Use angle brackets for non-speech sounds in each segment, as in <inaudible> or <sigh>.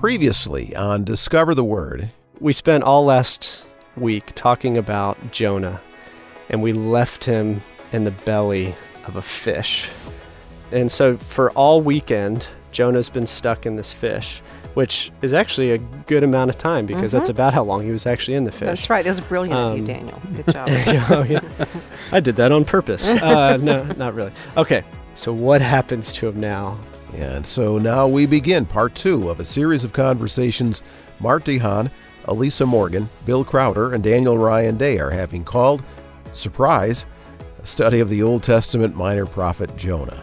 Previously on Discover the Word, We spent all last week talking about Jonah, and we left him in the belly of a fish. And so for all weekend, Jonah's been stuck in this fish, which is actually a good amount of time because that's about how long he was actually in the fish. That's right. That was brilliant of you, Um, Daniel. <laughs> Good job. <laughs> oh, yeah. I did that on purpose. Uh, no, not really. Okay, so what happens to him now? And so now we begin part two of a series of conversations Mart DeHaan, Elisa Morgan, Bill Crowder, and Daniel Ryan Day are having called Surprise, a study of the Old Testament minor prophet Jonah.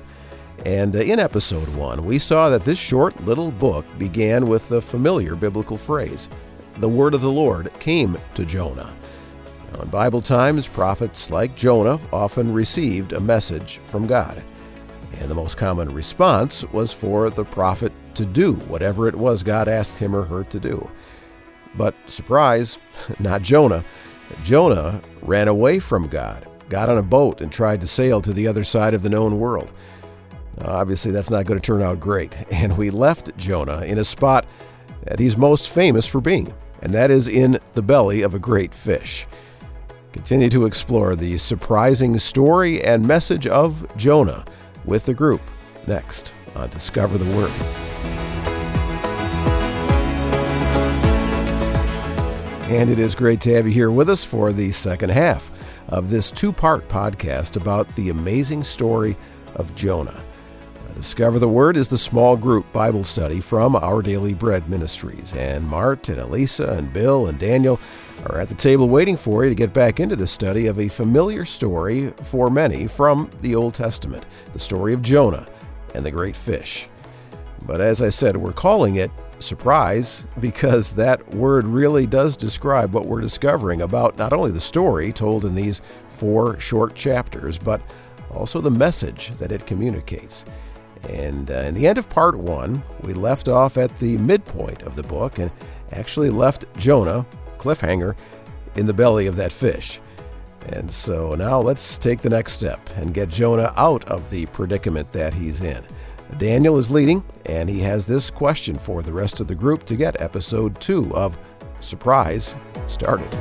And uh, in episode one, we saw that this short little book began with the familiar biblical phrase, The word of the Lord came to Jonah. Now, in Bible times, prophets like Jonah often received a message from God. And the most common response was for the prophet to do whatever it was God asked him or her to do. But surprise, <laughs> not Jonah. Jonah ran away from God, got on a boat, and tried to sail to the other side of the known world. Now, obviously, that's not going to turn out great, <laughs> and we left Jonah in a spot that he's most famous for being, and that is in the belly of a great fish. Continue to explore the surprising story and message of Jonah with the group next on Discover the Word. And it is great to have you here with us for the second half of this two part podcast about the amazing story of Jonah. Discover the Word is the small group Bible study from Our Daily Bread Ministries. And Mart and Elisa and Bill and Daniel are at the table waiting for you to get back into the study of a familiar story for many from the Old Testament the story of Jonah and the great fish. But as I said, we're calling it surprise because that word really does describe what we're discovering about not only the story told in these four short chapters, but also the message that it communicates. And uh, in the end of part one, we left off at the midpoint of the book and actually left Jonah, cliffhanger, in the belly of that fish. And so now let's take the next step and get Jonah out of the predicament that he's in. Daniel is leading, and he has this question for the rest of the group to get episode two of Surprise started.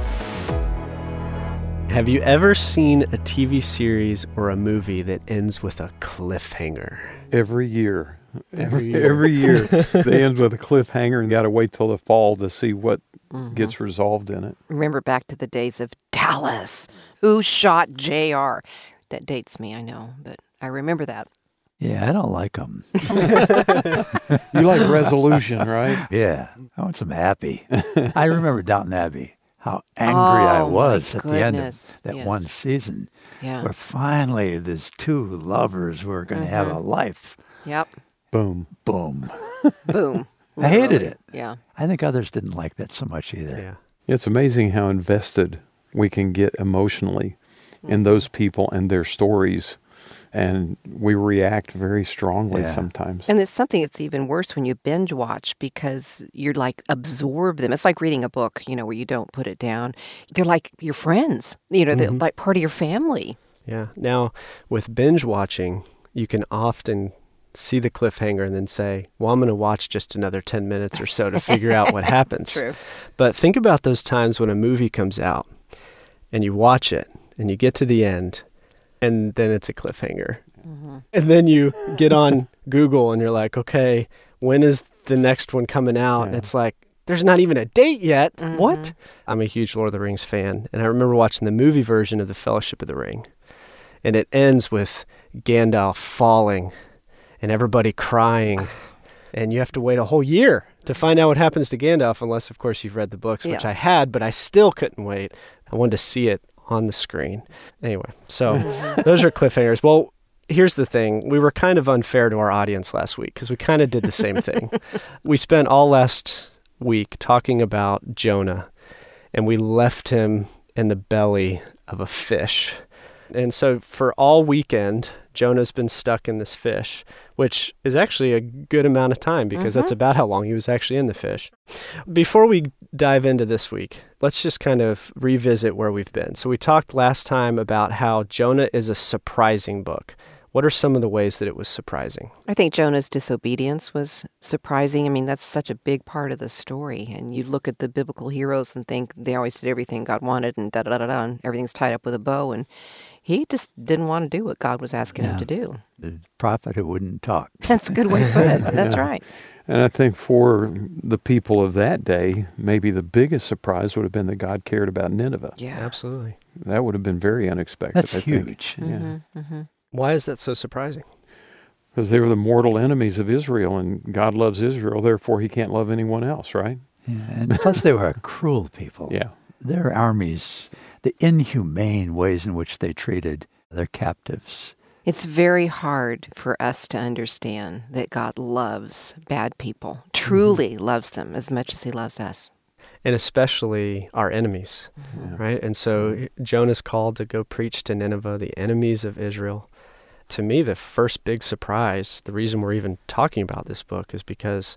Have you ever seen a TV series or a movie that ends with a cliffhanger? Every year. Every <laughs> year. Every year. <laughs> they end with a cliffhanger and got to wait till the fall to see what Mm-hmm. gets resolved in it. Remember back to the days of Dallas. Who shot JR? That dates me, I know, but I remember that. Yeah, I don't like them. <laughs> You like resolution, right? Yeah, I want some happy. I remember Downton Abbey, how angry I Oh, my was at the end of that yes. one season, Yeah. where finally these two lovers were going to have a Mm-hmm. life. Yep. Boom. Boom. Boom. <laughs> I hated it. Yeah. I think others didn't like that so much either. Yeah. It's amazing how invested we can get emotionally in those people and their stories. And we react very strongly Yeah. sometimes. And it's something that's even worse when you binge watch because you're like absorb them. It's like reading a book, you know, where you don't put it down. They're like your friends, you know, they're mm-hmm. like part of your family. Yeah. Now, with binge watching, you can often see the cliffhanger and then say, well, I'm going to watch just another 10 minutes or so to figure out what <laughs> happens. True. But think about those times when a movie comes out and you watch it and you get to the end and then it's a cliffhanger. Mm-hmm. And then you get on <laughs> Google and you're like, okay, when is the next one coming out? And it's like, there's not even a date yet. Mm-hmm. What? I'm a huge Lord of the Rings fan. And I remember watching the movie version of The Fellowship of the Ring. And it ends with Gandalf falling and everybody crying. <sighs> and you have to wait a whole year to find out what happens to Gandalf, unless, of course, you've read the books, which Yeah. I had, but I still couldn't wait. I wanted to see it on the screen. Anyway, so <laughs> those are cliffhangers. Well, here's the thing we were kind of unfair to our audience last week because we kind of did the same thing. <laughs> we spent all last week talking about Jonah, and we left him in the belly of a fish. And so for all weekend, Jonah's been stuck in this fish, which is actually a good amount of time because that's mm-hmm. about how long he was actually in the fish. Before we dive into this week, let's just kind of revisit where we've been. So we talked last time about how Jonah is a surprising book. What are some of the ways that it was surprising? I think Jonah's disobedience was surprising. I mean, that's such a big part of the story. And you look at the biblical heroes and think they always did everything God wanted and da da da da, and everything's tied up with a bow. And he just didn't want to do what God was asking him to do. The prophet who wouldn't talk. <laughs> That's a good way to put it. That's Yeah. right. And I think for the people of that day, maybe the biggest surprise would have been that God cared about Nineveh. Yeah. Absolutely. That would have been very unexpected. That's I think. huge. Yeah. Mm-hmm, mm-hmm. Why is that so surprising? Because they were the mortal enemies of Israel, and God loves Israel, therefore He can't love anyone else, right? Yeah, and plus they were a cruel people. Yeah. Their armies, the inhumane ways in which they treated their captives. It's very hard for us to understand that God loves bad people, truly mm-hmm. loves them as much as he loves us. And especially our enemies, Yeah. right? And so mm-hmm. Jonah's called to go preach to Nineveh, the enemies of Israel. To me, the first big surprise, the reason we're even talking about this book is because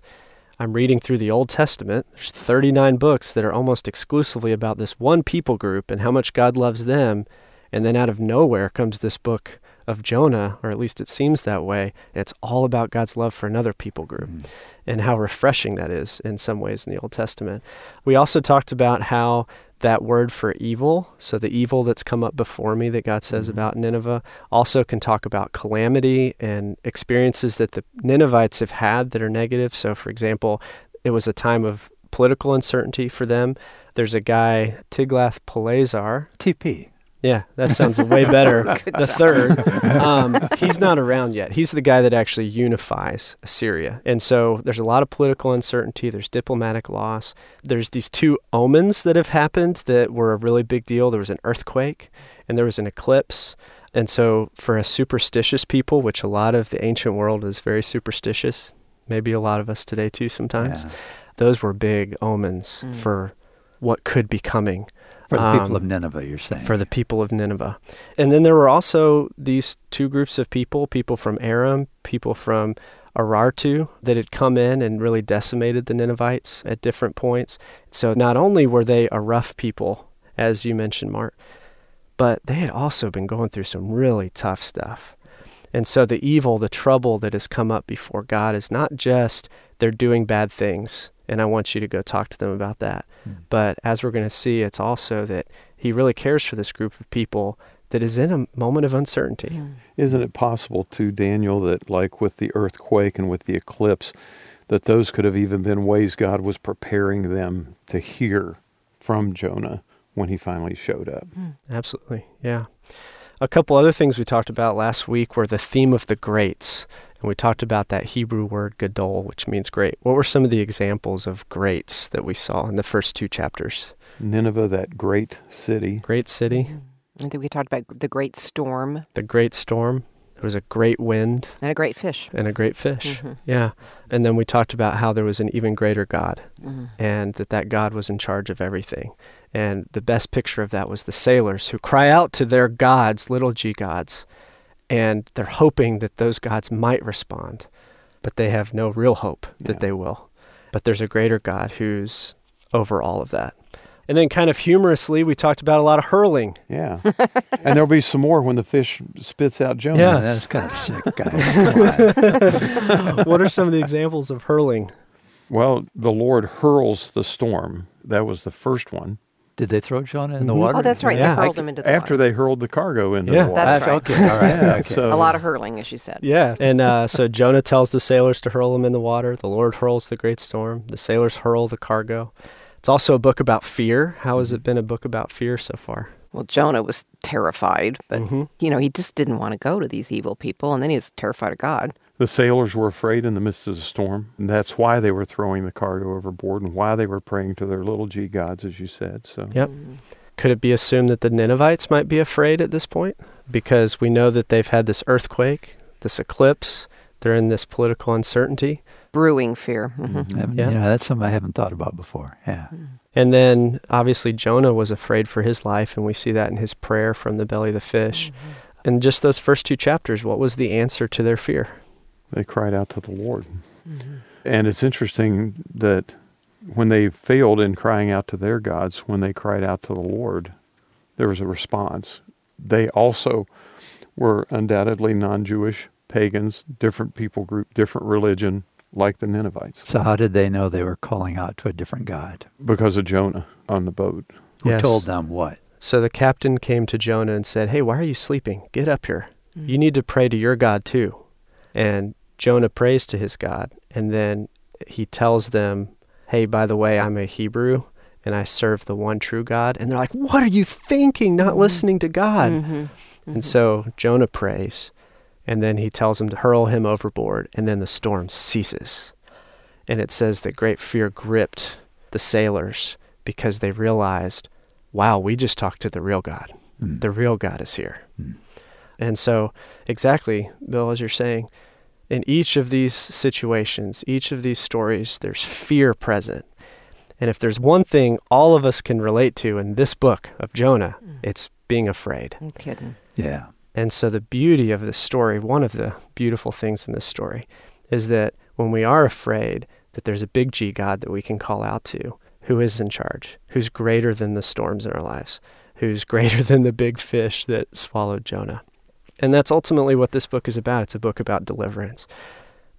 I'm reading through the Old Testament. There's 39 books that are almost exclusively about this one people group and how much God loves them. And then out of nowhere comes this book of Jonah, or at least it seems that way. And it's all about God's love for another people group Mm. and how refreshing that is in some ways in the Old Testament. We also talked about how that word for evil, so the evil that's come up before me that God says Mhm. about Nineveh, also can talk about calamity and experiences that the Ninevites have had that are negative. So, for example, it was a time of political uncertainty for them. There's a guy, Tiglath-Pileser. TP. Yeah, that sounds way better. <laughs> The third, um, he's not around yet. He's the guy that actually unifies Assyria. And so there's a lot of political uncertainty. There's diplomatic loss. There's these two omens that have happened that were a really big deal. There was an earthquake and there was an eclipse. And so for a superstitious people, which a lot of the ancient world is very superstitious, maybe a lot of us today too sometimes, Yeah. those were big omens Mm. for what could be coming For the people Um, of Nineveh, you're saying. for the people of Nineveh. And then there were also these two groups of people, people from Aram, people from Urartu, that had come in and really decimated the Ninevites at different points. So not only were they a rough people, as you mentioned, Mart, but they had also been going through some really tough stuff. And so the evil, the trouble that has come up before God is not just they're doing bad things, and I want you to go talk to them about that. Mm. But as we're going to see, it's also that he really cares for this group of people that is in a moment of uncertainty. Mm. Isn't it possible, too, Daniel, that like with the earthquake and with the eclipse, that those could have even been ways God was preparing them to hear from Jonah when he finally showed up? Absolutely. Yeah. A couple other things we talked about last week were the theme of the greats. And we talked about that Hebrew word gadol, which means great. What were some of the examples of greats that we saw in the first two chapters? Nineveh, that great city, Great city, I think we talked about the great storm the great storm, there was a great wind, and a great fish. and a great fish. Mhm. Yeah. And then we talked about how there was an even greater God. Mhm. and that that God was in charge of everything. And the best picture of that was the sailors who cry out to their gods, little g gods, and they're hoping that those gods might respond, but they have no real hope that Yeah. they will. But there's a greater God who's over all of that. And then, kind of humorously, we talked about a lot of hurling. yeah. <laughs> and there'll be some more when the fish spits out Jonah. Yeah. that's kind of sick, guy. what are some of the examples of hurling? Well, the Lord hurls the storm. That was the first one. Did they throw Jonah in the Mhm. water? Oh, that's right. Yeah. They hurled him into the water. After water. they hurled the cargo into Yeah. the water. That's right. Okay, all right. Yeah, okay. so- a lot of hurling, as you said. Yeah. And uh, so Jonah tells the sailors to hurl him in the water. The Lord hurls the great storm. The sailors hurl the cargo. It's also a book about fear. How has it been a book about fear so far? Well, Jonah was terrified, but Mhm. you know he just didn't want to go to these evil people, and then he was terrified of God. The sailors were afraid in the midst of the storm. And that's why they were throwing the cargo overboard and why they were praying to their little g gods, as you said. So Yep. Could it be assumed that the Ninevites might be afraid at this point? Because we know that they've had this earthquake, this eclipse, they're in this political uncertainty. Brewing fear. Mhm. Yeah. yeah, that's something I haven't thought about before. Yeah. Mm. And then obviously Jonah was afraid for his life, and we see that in his prayer from the belly of the fish. Mm-hmm. And just those first two chapters, what was the answer to their fear? They cried out to the Lord. Mhm. And it's interesting that when they failed in crying out to their gods, when they cried out to the Lord, there was a response. They also were undoubtedly non Jewish pagans, different people group, different religion, like the Ninevites, So how did they know they were calling out to a different God? because of Jonah on the boat. Who Yes. told them what? So the captain came to Jonah and said, Hey, why are you sleeping? Get up here. Mm. You need to pray to your God too. And Jonah prays to his God. And then he tells them, Hey, by the way, I'm a Hebrew and I serve the one true God. And they're like, What are you thinking? Not Mhm. listening to God. Mhm. And Mhm. so Jonah prays, and then he tells him to hurl him overboard, and then the storm ceases. And it says that great fear gripped the sailors because they realized, wow, we just talked to the real God. Mm. The real God is here. Mm. And so, exactly, Bill, as you're saying, in each of these situations, each of these stories, there's fear present. And if there's one thing all of us can relate to in this book of Jonah, Mm. it's being afraid. No kidding. Yeah. And so, the beauty of this story, one of the beautiful things in this story, is that when we are afraid, that there's a big G God that we can call out to, who is in charge, who's greater than the storms in our lives, who's <laughs> greater than the big fish that swallowed Jonah. And that's ultimately what this book is about. It's a book about deliverance.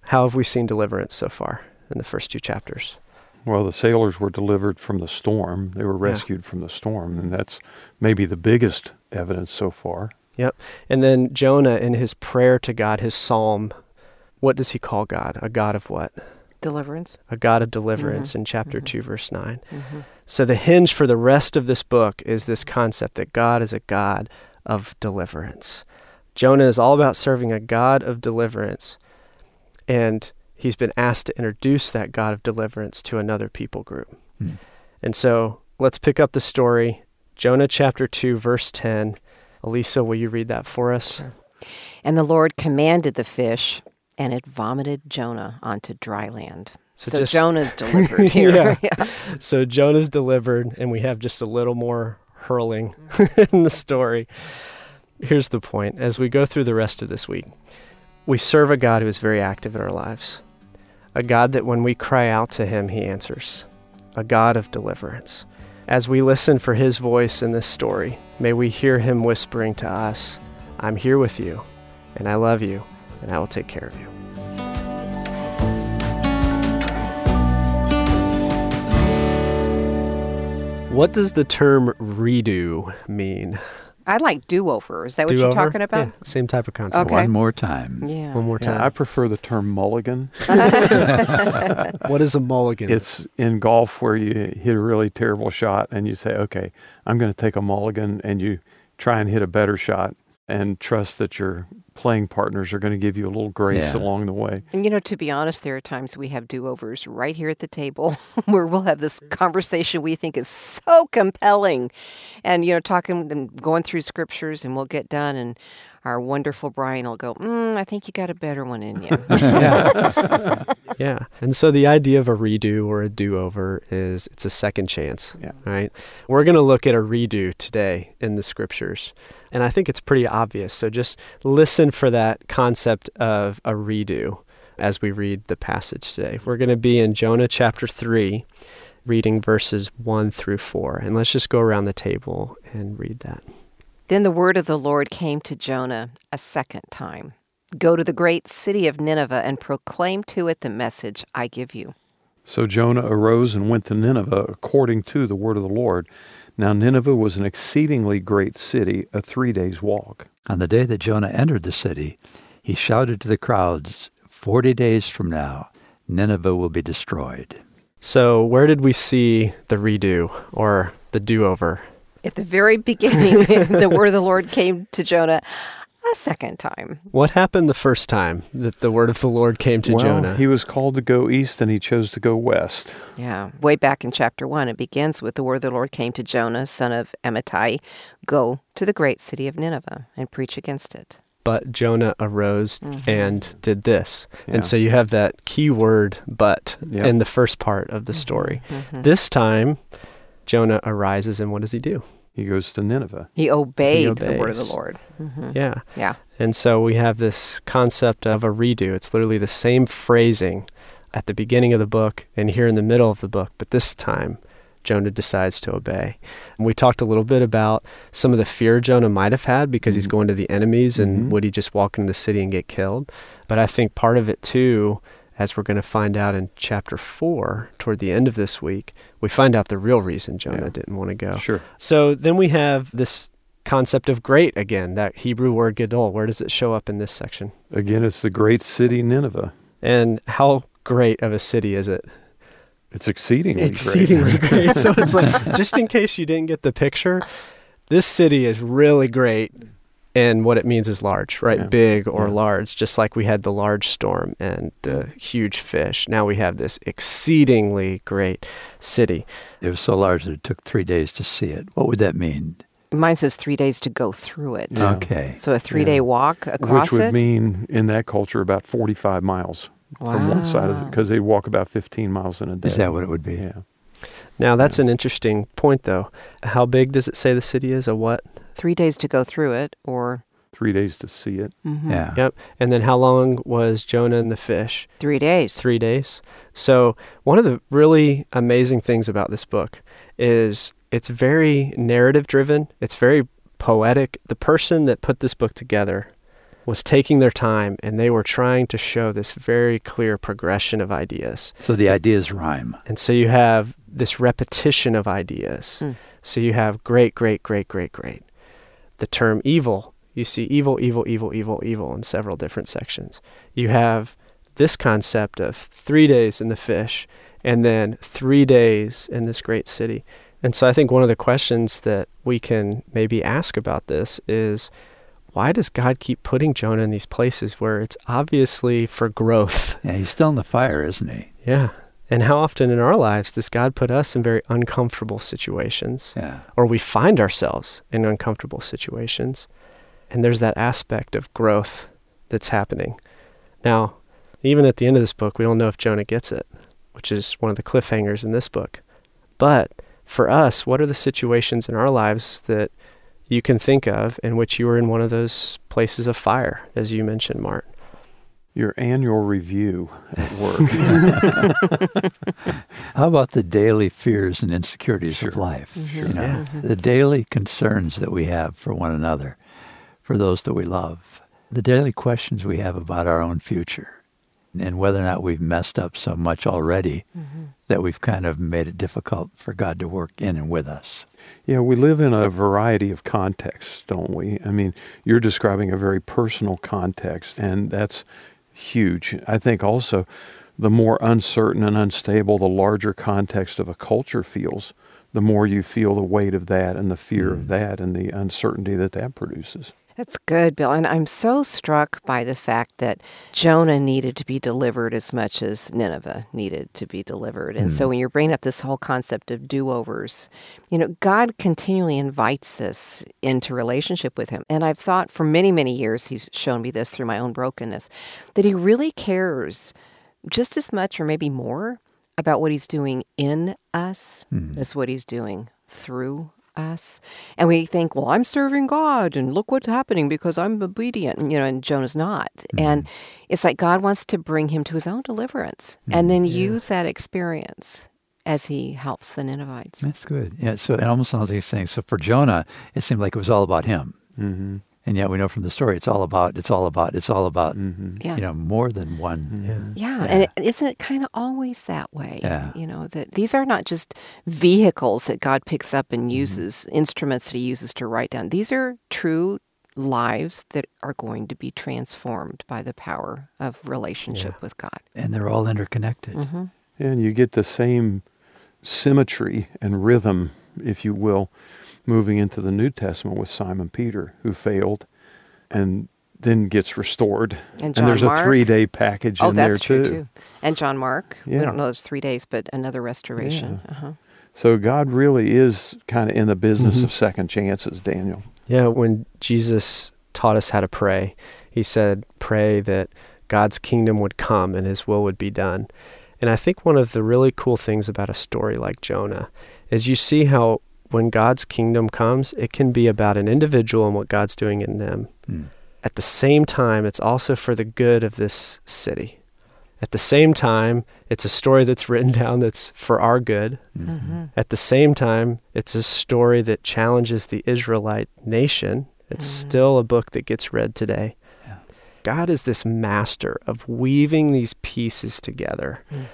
How have we seen deliverance so far in the first two chapters? Well, the sailors were delivered from the storm. They were Yeah. rescued from the storm, and that's maybe the biggest evidence so far. Yep. And then Jonah, in his prayer to God, his psalm, what does he call God? A God of what? Deliverance. a God of deliverance Mhm, in chapter mhm. 2, verse 9. Mm-hmm. So the hinge for the rest of this book is this concept that God is a God of deliverance. Jonah is all about serving a God of deliverance, and he's been asked to introduce that God of deliverance to another people group. Hmm. And so let's pick up the story. Jonah chapter 2, verse 10. Elisa, will you read that for us? Sure. And the Lord commanded the fish, and it vomited Jonah onto dry land. So, just- Jonah's <laughs> delivered <laughs> here. Yeah. <laughs> yeah. So Jonah's delivered, and we have just a little more hurling in the story. Here's the point as we go through the rest of this week, we serve a God who is very active in our lives, a God that when we cry out to him, he answers, a God of deliverance. As we listen for his voice in this story, may we hear him whispering to us, I'm here with you, and I love you, and I will take care of you. What does the term redo mean? I like do over. Is that what you're talking about? Yeah, same type of concept. Okay. One more time. Yeah. One more Yeah, time. I prefer the term mulligan. <laughs> <laughs> what is a mulligan? It's in golf where you hit a really terrible shot and you say, okay, I'm going to take a mulligan, and you try and hit a better shot and trust that your playing partners are going to give you a little grace Yeah. along the way. And you know, to be honest, there are times we have do overs right here at the table <laughs> where we'll have this conversation we think is so compelling. And, you know, talking and going through scriptures, and we'll get done, and our wonderful Brian will go, mm, I think you got a better one in you. <laughs> yeah. <laughs> yeah. And so the idea of a redo or a do over is it's a second chance. Yeah. Right. We're going to look at a redo today in the scriptures. And I think it's pretty obvious. So just listen for that concept of a redo as we read the passage today. We're going to be in Jonah chapter 3, reading verses 1 through 4. And let's just go around the table and read that. Then the word of the Lord came to Jonah a second time Go to the great city of Nineveh and proclaim to it the message I give you. So Jonah arose and went to Nineveh according to the word of the Lord. Now Nineveh was an exceedingly great city, a three days' walk. On the day that Jonah entered the city, he shouted to the crowds, Forty days from now, Nineveh will be destroyed. So, where did we see the redo or the do over? At the very beginning, <laughs> the word of the Lord came to Jonah a second time. What happened the first time that the word of the Lord came to well, Jonah? he was called to go east and he chose to go west. Yeah. Way back in chapter one, it begins with the word of the Lord came to Jonah, son of Amittai, go to the great city of Nineveh and preach against it. but Jonah arose Mhm. and did this. Yeah. And so you have that key word, but, Yeah. in the first part of the story. Mhm. This time, Jonah arises and what does he do? He goes to Nineveh. He obeyed the word of the obeys. Lord. Mhm. Yeah. Yeah. And so we have this concept of a redo. It's literally the same phrasing at the beginning of the book and here in the middle of the book, but this time Jonah decides to obey. And we talked a little bit about some of the fear Jonah might have had because he's Mhm. going to the enemies and Mhm. would he just walk into the city and get killed? But I think part of it too, as we're going to find out in chapter four, toward the end of this week, we find out the real reason Jonah Yeah. didn't want to go. Sure. So then we have this concept of great again, that Hebrew word gadol. Where does it show up in this section? Again, it's the great city Nineveh. And how great of a city is it? It's exceedingly Exceedingly great. <laughs> great. so it's like, just in case you didn't get the picture, this city is really great. And what it means is large, right? Yeah. Big or Yeah. large, just like we had the large storm and the huge fish. Now we have this exceedingly great city. It was so large that it took three days to see it. What would that mean? Mine says three days to go through it. Yeah. Okay. So a three day walk across it? Which would it. mean in that culture about 45 miles from one side of it Wow. because they walk about 15 miles in a day. Is that what it would be? Yeah. Now that's an interesting point, though. How big does it say the city is? A what? Three days to go through it, or Three days to see it. Mhm. Yeah. Yep. And then how long was Jonah and the fish? three days. Three days. So, one of the really amazing things about this book is it's very narrative driven, it's very poetic. The person that put this book together was taking their time and they were trying to show this very clear progression of ideas. So the ideas rhyme. And so you have this repetition of ideas. Hmm. So you have great, great, great, great, great. The term evil, you see evil, evil, evil, evil, evil in several different sections. You have this concept of three days in the fish and then three days in this great city. And so I think one of the questions that we can maybe ask about this is why does God keep putting Jonah in these places where it's obviously for growth? Yeah, he's still in the fire, isn't he? Yeah. And how often in our lives does God put us in very uncomfortable situations Yeah. or we find ourselves in uncomfortable situations? And there's that aspect of growth that's happening. Now, even at the end of this book, we don't know if Jonah gets it, which is one of the cliffhangers in this book. But for us, what are the situations in our lives that you can think of in which you were in one of those places of fire, as you mentioned, Mart? Your annual review at work. <laughs> <laughs> How about the daily fears and insecurities of Sure. life? Mhm. You know, Yeah. the daily concerns that we have for one another, for those that we love, the daily questions we have about our own future, and whether or not we've messed up so much already Mhm. that we've kind of made it difficult for God to work in and with us. yeah, we live in a variety of contexts, don't we? I mean, you're describing a very personal context, and that's huge. I think also the more uncertain and unstable the larger context of a culture feels, the more you feel the weight of that and the fear Mm. of that and the uncertainty that that produces. That's good, Bill. And I'm so struck by the fact that Jonah needed to be delivered as much as Nineveh needed to be delivered. And so Hmm. when you're bringing up this whole concept of do overs, you know, God continually invites us into relationship with Him. And I've thought for many, many years, He's shown me this through my own brokenness, that He really cares just as much or maybe more about what He's doing in us Hmm. as what He's doing through us. And we think, well, I'm serving God and look what's happening because I'm obedient. And, you know, and Jonah's not. And it's like God wants to bring him to his own deliverance and then use that experience as he helps the Ninevites. That's good. Yeah, so it almost sounds like he's saying, so for Jonah, it seemed like it was all about him. Mm-hmm. And yet we know from the story, it's all about, it's all about, it's all about, Mm-hmm. Yeah. you know, more than one. Yeah. Yeah, and it, isn't it kind of always that way? Yeah. You know, that these are not just vehicles that God picks up and uses, instruments that he uses to write down. These are true lives that are going to be transformed by the power of relationship with God. And they're all interconnected. hmm And you get the same symmetry and rhythm, if you will, moving into the New Testament with Simon Peter, who failed and then gets restored. And John there's Mark. a three day package Oh, in there that's true too. too. And John Mark. We don't know those three days, but another restoration. Yeah. Uh-huh. So God really is kind of in the business Mhm. of second chances, Daniel. Yeah, when Jesus taught us how to pray, he said, Pray that God's kingdom would come and his will would be done. And I think one of the really cool things about a story like Jonah is you see how when God's kingdom comes, it can be about an individual and what God's doing in them. Mm. At the same time, it's also for the good of this city. At the same time, it's a story that's <laughs> written down that's for our good. Mm-hmm. At the same time, it's a story that challenges the Israelite nation. It's Mhm. still a book that gets read today. Yeah. God is this master of weaving these pieces together Mm.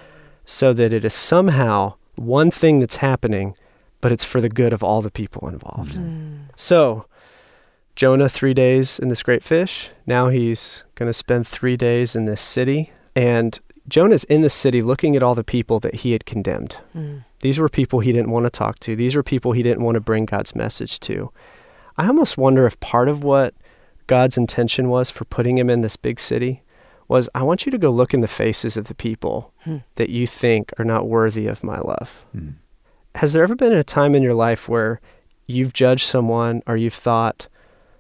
so that it is somehow one thing that's happening, but it's for the good of all the people involved. Mm. So, Jonah, three days in this great fish. Now he's going to spend three days in this city. And Jonah's in the city looking at all the people that he had condemned. Mm. These were people he didn't want to talk to. These were people he didn't want to bring God's message to. I almost wonder if part of what God's intention was for putting him in this big city was I want you to go look in the faces of the people Hmm. that you think are not worthy of my love. Mm. Has there ever been a time in your life where you've judged someone or you've thought,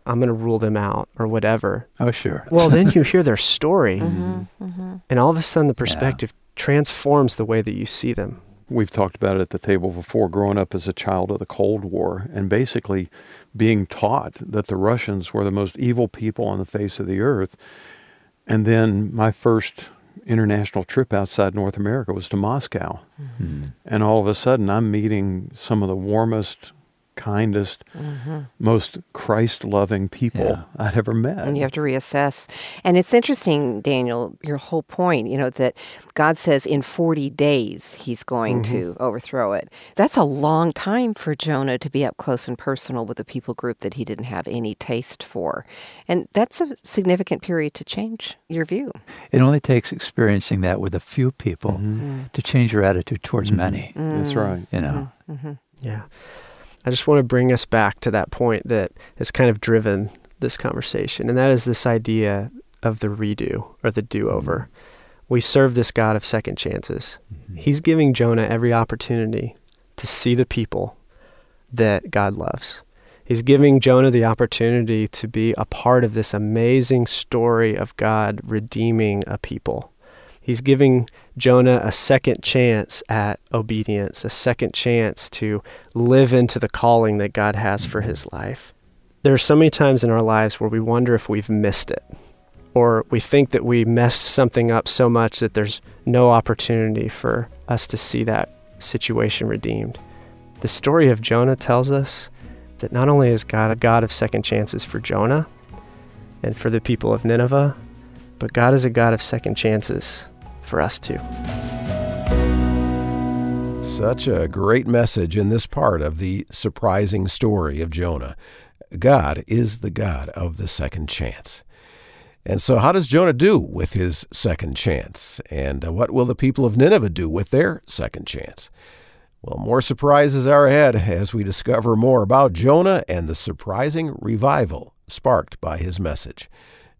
I'm going to rule them out or whatever? Oh, sure. Well, then you hear their story, <laughs> Mhm. Mhm. and all of a sudden the perspective transforms the way that you see them. We've talked about it at the table before, growing up as a child of the Cold War and basically being taught that the Russians were the most evil people on the face of the earth. And then my first international trip outside North America was to Moscow. Mm. And all of a sudden, I'm meeting some of the warmest, kindest, Mhm. most Christ loving people Yeah. I'd ever met. And you have to reassess. And it's interesting, Daniel, your whole point, you know, that God says in 40 days he's going Mhm. to overthrow it. That's a long time for Jonah to be up close and personal with a people group that he didn't have any taste for. And that's a significant period to change your view. It only takes experiencing that with a few people Mhm. to change your attitude towards Mhm. many. That's Mm. right. You know, hmm Yeah. I just want to bring us back to that point that has kind of driven this conversation, and that is this idea of the redo or the do over. Mm-hmm. We serve this God of second chances. Mm-hmm. He's giving Jonah every opportunity to see the people that God loves. He's giving Jonah the opportunity to be a part of this amazing story of God redeeming a people. He's giving Jonah a second chance at obedience, a second chance to live into the calling that God has for his life. There are so many times in our lives where we wonder if we've missed it, or we think that we messed something up so much that there's no opportunity for us to see that situation redeemed. The story of Jonah tells us that not only is God a God of second chances for Jonah and for the people of Nineveh, but God is a God of second chances for us too. Such a great message in this part of the surprising story of Jonah. God is the God of the second chance. And so, how does Jonah do with his second chance? And uh, what will the people of Nineveh do with their second chance? Well, more surprises are ahead as we discover more about Jonah and the surprising revival sparked by his message.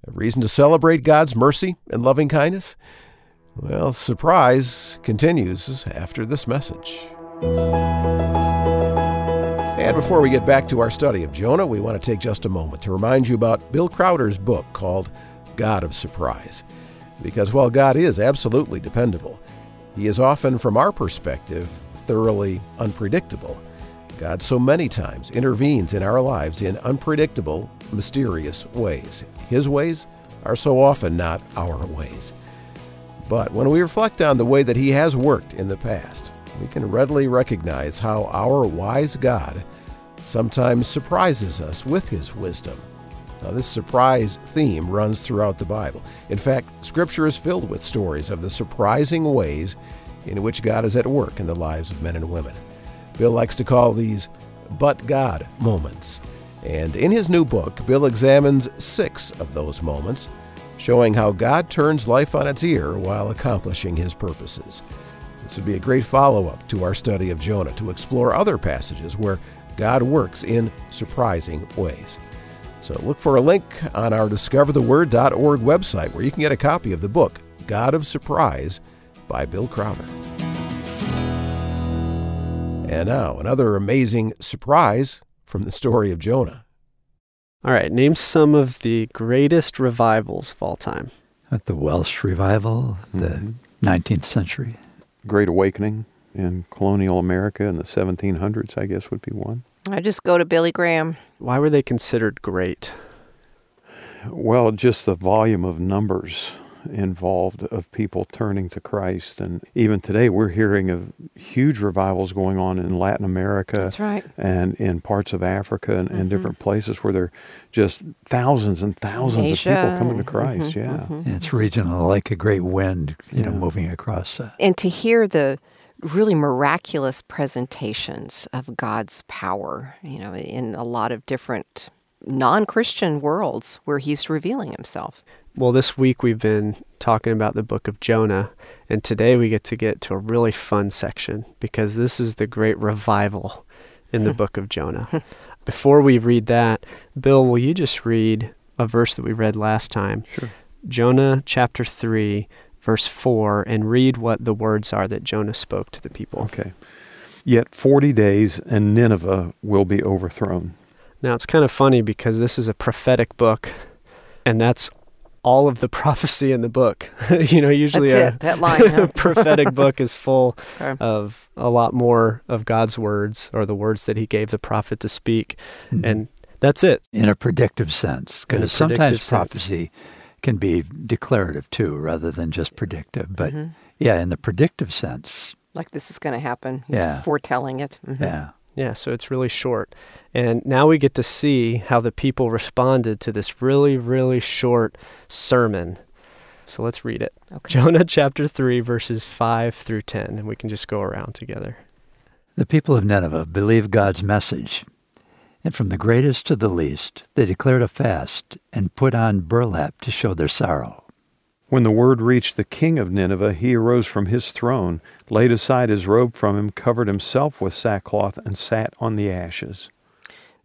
A reason to celebrate God's mercy and loving kindness? Well, surprise continues after this message. And before we get back to our study of Jonah, we want to take just a moment to remind you about Bill Crowder's book called God of Surprise. Because while God is absolutely dependable, he is often, from our perspective, thoroughly unpredictable. God so many times intervenes in our lives in unpredictable, mysterious ways. His ways are so often not our ways. But when we reflect on the way that He has worked in the past, we can readily recognize how our wise God sometimes surprises us with His wisdom. Now, this surprise theme runs throughout the Bible. In fact, Scripture is filled with stories of the surprising ways in which God is at work in the lives of men and women. Bill likes to call these but God moments. And in his new book, Bill examines six of those moments, showing how God turns life on its ear while accomplishing his purposes. This would be a great follow up to our study of Jonah to explore other passages where God works in surprising ways. So look for a link on our discovertheword.org website where you can get a copy of the book, God of Surprise, by Bill Crowder. And now, another amazing surprise from the story of Jonah. All right, name some of the greatest revivals of all time. At the Welsh revival, the Mhm. 19th century. Great Awakening in colonial America in the 1700s, I guess, would be one. I just go to Billy Graham. Why were they considered great? Well, just the volume of numbers involved of people turning to Christ. And even today, we're hearing of huge revivals going on in Latin America. That's right. And in parts of Africa and, and Mhm. different places where there are just thousands and thousands Asia of people coming to and- Christ. mhm, yeah. mhm. It's regional, like a great wind, you know, moving across. Uh, And to hear the really miraculous presentations of God's power, you know, in a lot of different non Christian worlds where He's revealing Himself. Well, this week we've been talking about the book of Jonah, and today we get to get to a really fun section because this is the great revival in the <laughs> book of Jonah. Before we read that, Bill, will you just read a verse that we read last time? Sure. Jonah chapter 3, verse 4, and read what the words are that Jonah spoke to the people. Okay. Yet 40 days and Nineveh will be overthrown. Now, it's kind of funny because this is a prophetic book, and that's all of the <laughs> prophecy in the book. <laughs> you know, usually That's a, it, that line. <laughs> huh? prophetic book is full Okay. of a lot more of God's words or the words that he gave the prophet to speak. mhm. And that's it. in a predictive sense, because sometimes sense. prophecy can be declarative too, rather than just predictive. But Mhm. yeah, in the predictive sense, Like this is going to happen. He's Yeah. foretelling it. Mhm. yeah. Yeah, so it's really short. And now we get to see how the people responded to this really, really short sermon. So let's read it. Okay. Jonah chapter 3, verses 5 through 10, and we can just go around together. The people of Nineveh believed God's message, and from the greatest to the least, they declared a fast and put on burlap to show their sorrow. When the word reached the king of Nineveh, he arose from his throne, laid aside his robe from him, covered himself with sackcloth, and sat on the ashes.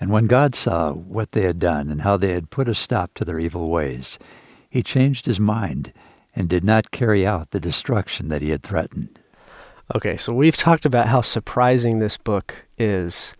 And when God saw what they had done and how they had put a stop to their evil ways, he changed his mind and did not carry out the destruction that he had threatened. Okay, so we've talked about how surprising this book is.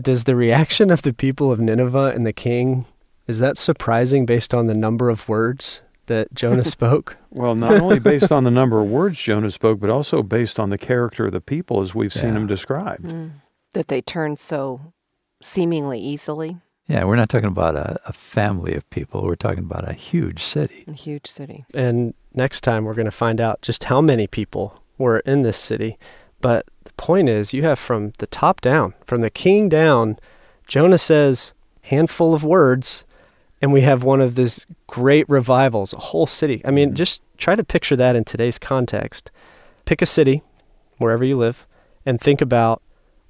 Does the reaction of the people of Nineveh and the king is that surprising based on the number of words that Jonah <laughs> spoke? Well, not only based on the number of words Jonah spoke, but also based on the character of the people as we've seen them described. Mm. That they turn so seemingly easily. Yeah, we're not talking about a, a family of people. We're talking about a huge city. A huge city. And next time we're going to find out just how many people were in this city. But the point is, you have from the top down, from the king down, Jonah says, handful of words, and we have one of these great revivals, a whole city. I mean, Mhm. just try to picture that in today's context. Pick a city, wherever you live, and think about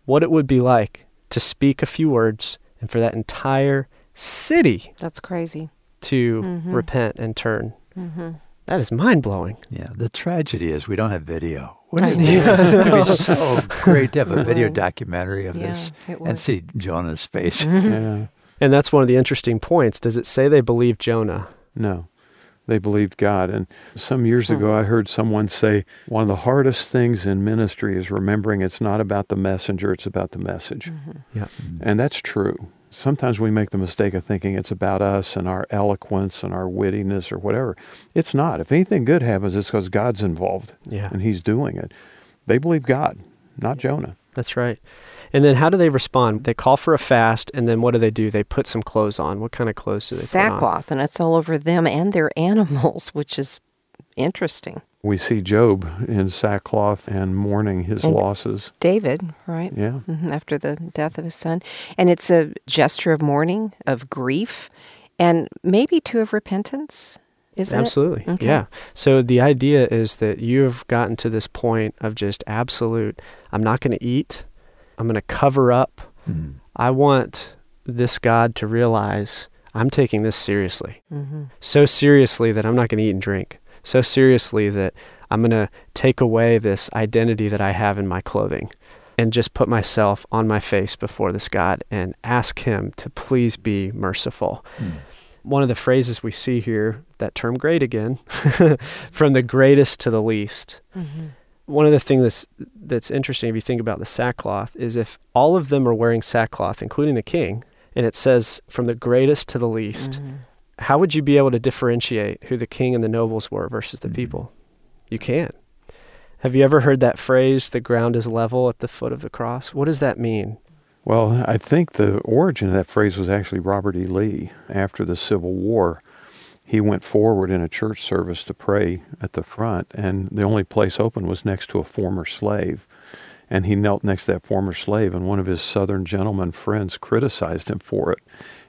what it would be like to speak a few words and for that entire city That's crazy. to Mhm. repent and turn. hmm That is mind blowing. Yeah, the tragedy is we don't have video. Wouldn't it be, <laughs> it'd be so <laughs> great to have a video documentary of Yeah, this and see Jonah's face? Yeah. And that's one of the interesting points. Does it say they believe Jonah? No, they believed God. And some years ago, I heard someone say one of the hardest things in ministry is remembering it's not about the messenger, it's about the message. Mhm. And that's true. Sometimes we make the mistake of thinking it's about us and our eloquence and our wittiness or whatever. It's not. If anything good happens, it's because God's involved Yeah, and He's doing it. They believe God, not Jonah. that's right. And then how do they respond? They call for a fast, and then what do they do? They put some clothes on. What kind of clothes do they put on? Sackcloth, and it's all over them and their <laughs> animals, which is interesting. We see Job in sackcloth and mourning his And- losses. David, right? Yeah. hmm after the death of his son. And it's a gesture of mourning, of grief, and maybe too of repentance, isn't Absolutely. Okay. Yeah. So the idea is that you have gotten to this point of just absolute, I'm not going to eat, I'm going to cover up. Mm. I want this God to realize I'm taking this seriously. it? hmm so seriously that I'm not going to eat and drink. So seriously that I'm going to take away this identity that I have in my clothing and just put myself on my face before this God and ask Him to please be merciful. Mm. One of the phrases we see here, that term great again, <laughs> from the greatest to the least. Mm-hmm. One of the things that's, that's interesting if you think about the sackcloth is if all of them are wearing sackcloth, including the king, and it says from the greatest to the least, Mm-hmm. how would you be able to differentiate who the king and the nobles were versus the Mhm. people? You can't. Have you ever heard that phrase, the ground is level at the foot of the cross? What does that mean? Well, I think the origin of that phrase was actually Robert E. Lee. After the Civil War, he went forward in a church service to pray at the front, and the only place open was next to a former slave. And he knelt next to that former slave, and one of his Southern gentleman friends criticized him for it.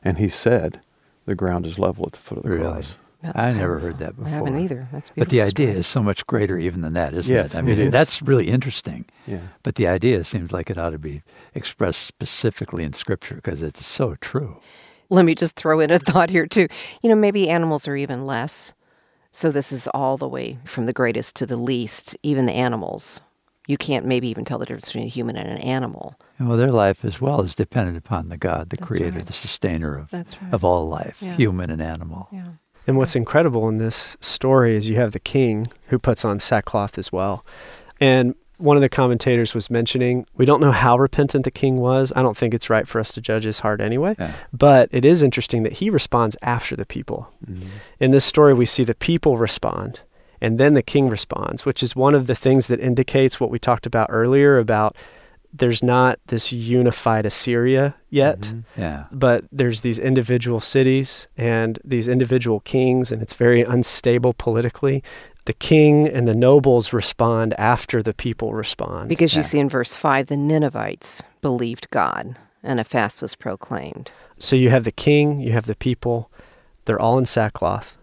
And he said, The ground is level at the foot of the Really? cross. That's I never heard that before. I haven't before. either. That's beautiful. But the idea story. is so much greater even than that, isn't Yes, it? I mean, is. that's really interesting. Yeah. But the idea seems like it ought to be expressed specifically in Scripture because it's so true. Let me just throw in a <laughs> thought here too. You know, maybe animals are even less. So this is all the way from the greatest to the least, even the animals. You can't maybe even tell the difference between a human and an animal. Well, their life as well is dependent upon the God, the That's Creator, right. the Sustainer of That's right. of all life, Yeah. human and animal. Yeah. And what's incredible in this story is you have the king who puts on sackcloth as well. And one of the commentators was mentioning we don't know how repentant the king was. I don't think it's right for us to judge his heart anyway. Yeah. But it is interesting that he responds after the people. Mhm. In this story, we see the people respond and then the king responds, which is one of the things that indicates what we talked about earlier about there's not this unified Assyria yet Mhm. Yeah. but there's these individual cities and these individual kings, and it's very unstable politically. The king and the nobles respond after the people respond. Because you Yeah. see in verse 5, the Ninevites believed God and a fast was proclaimed. so you have the king, you have the people, they're all in sackcloth,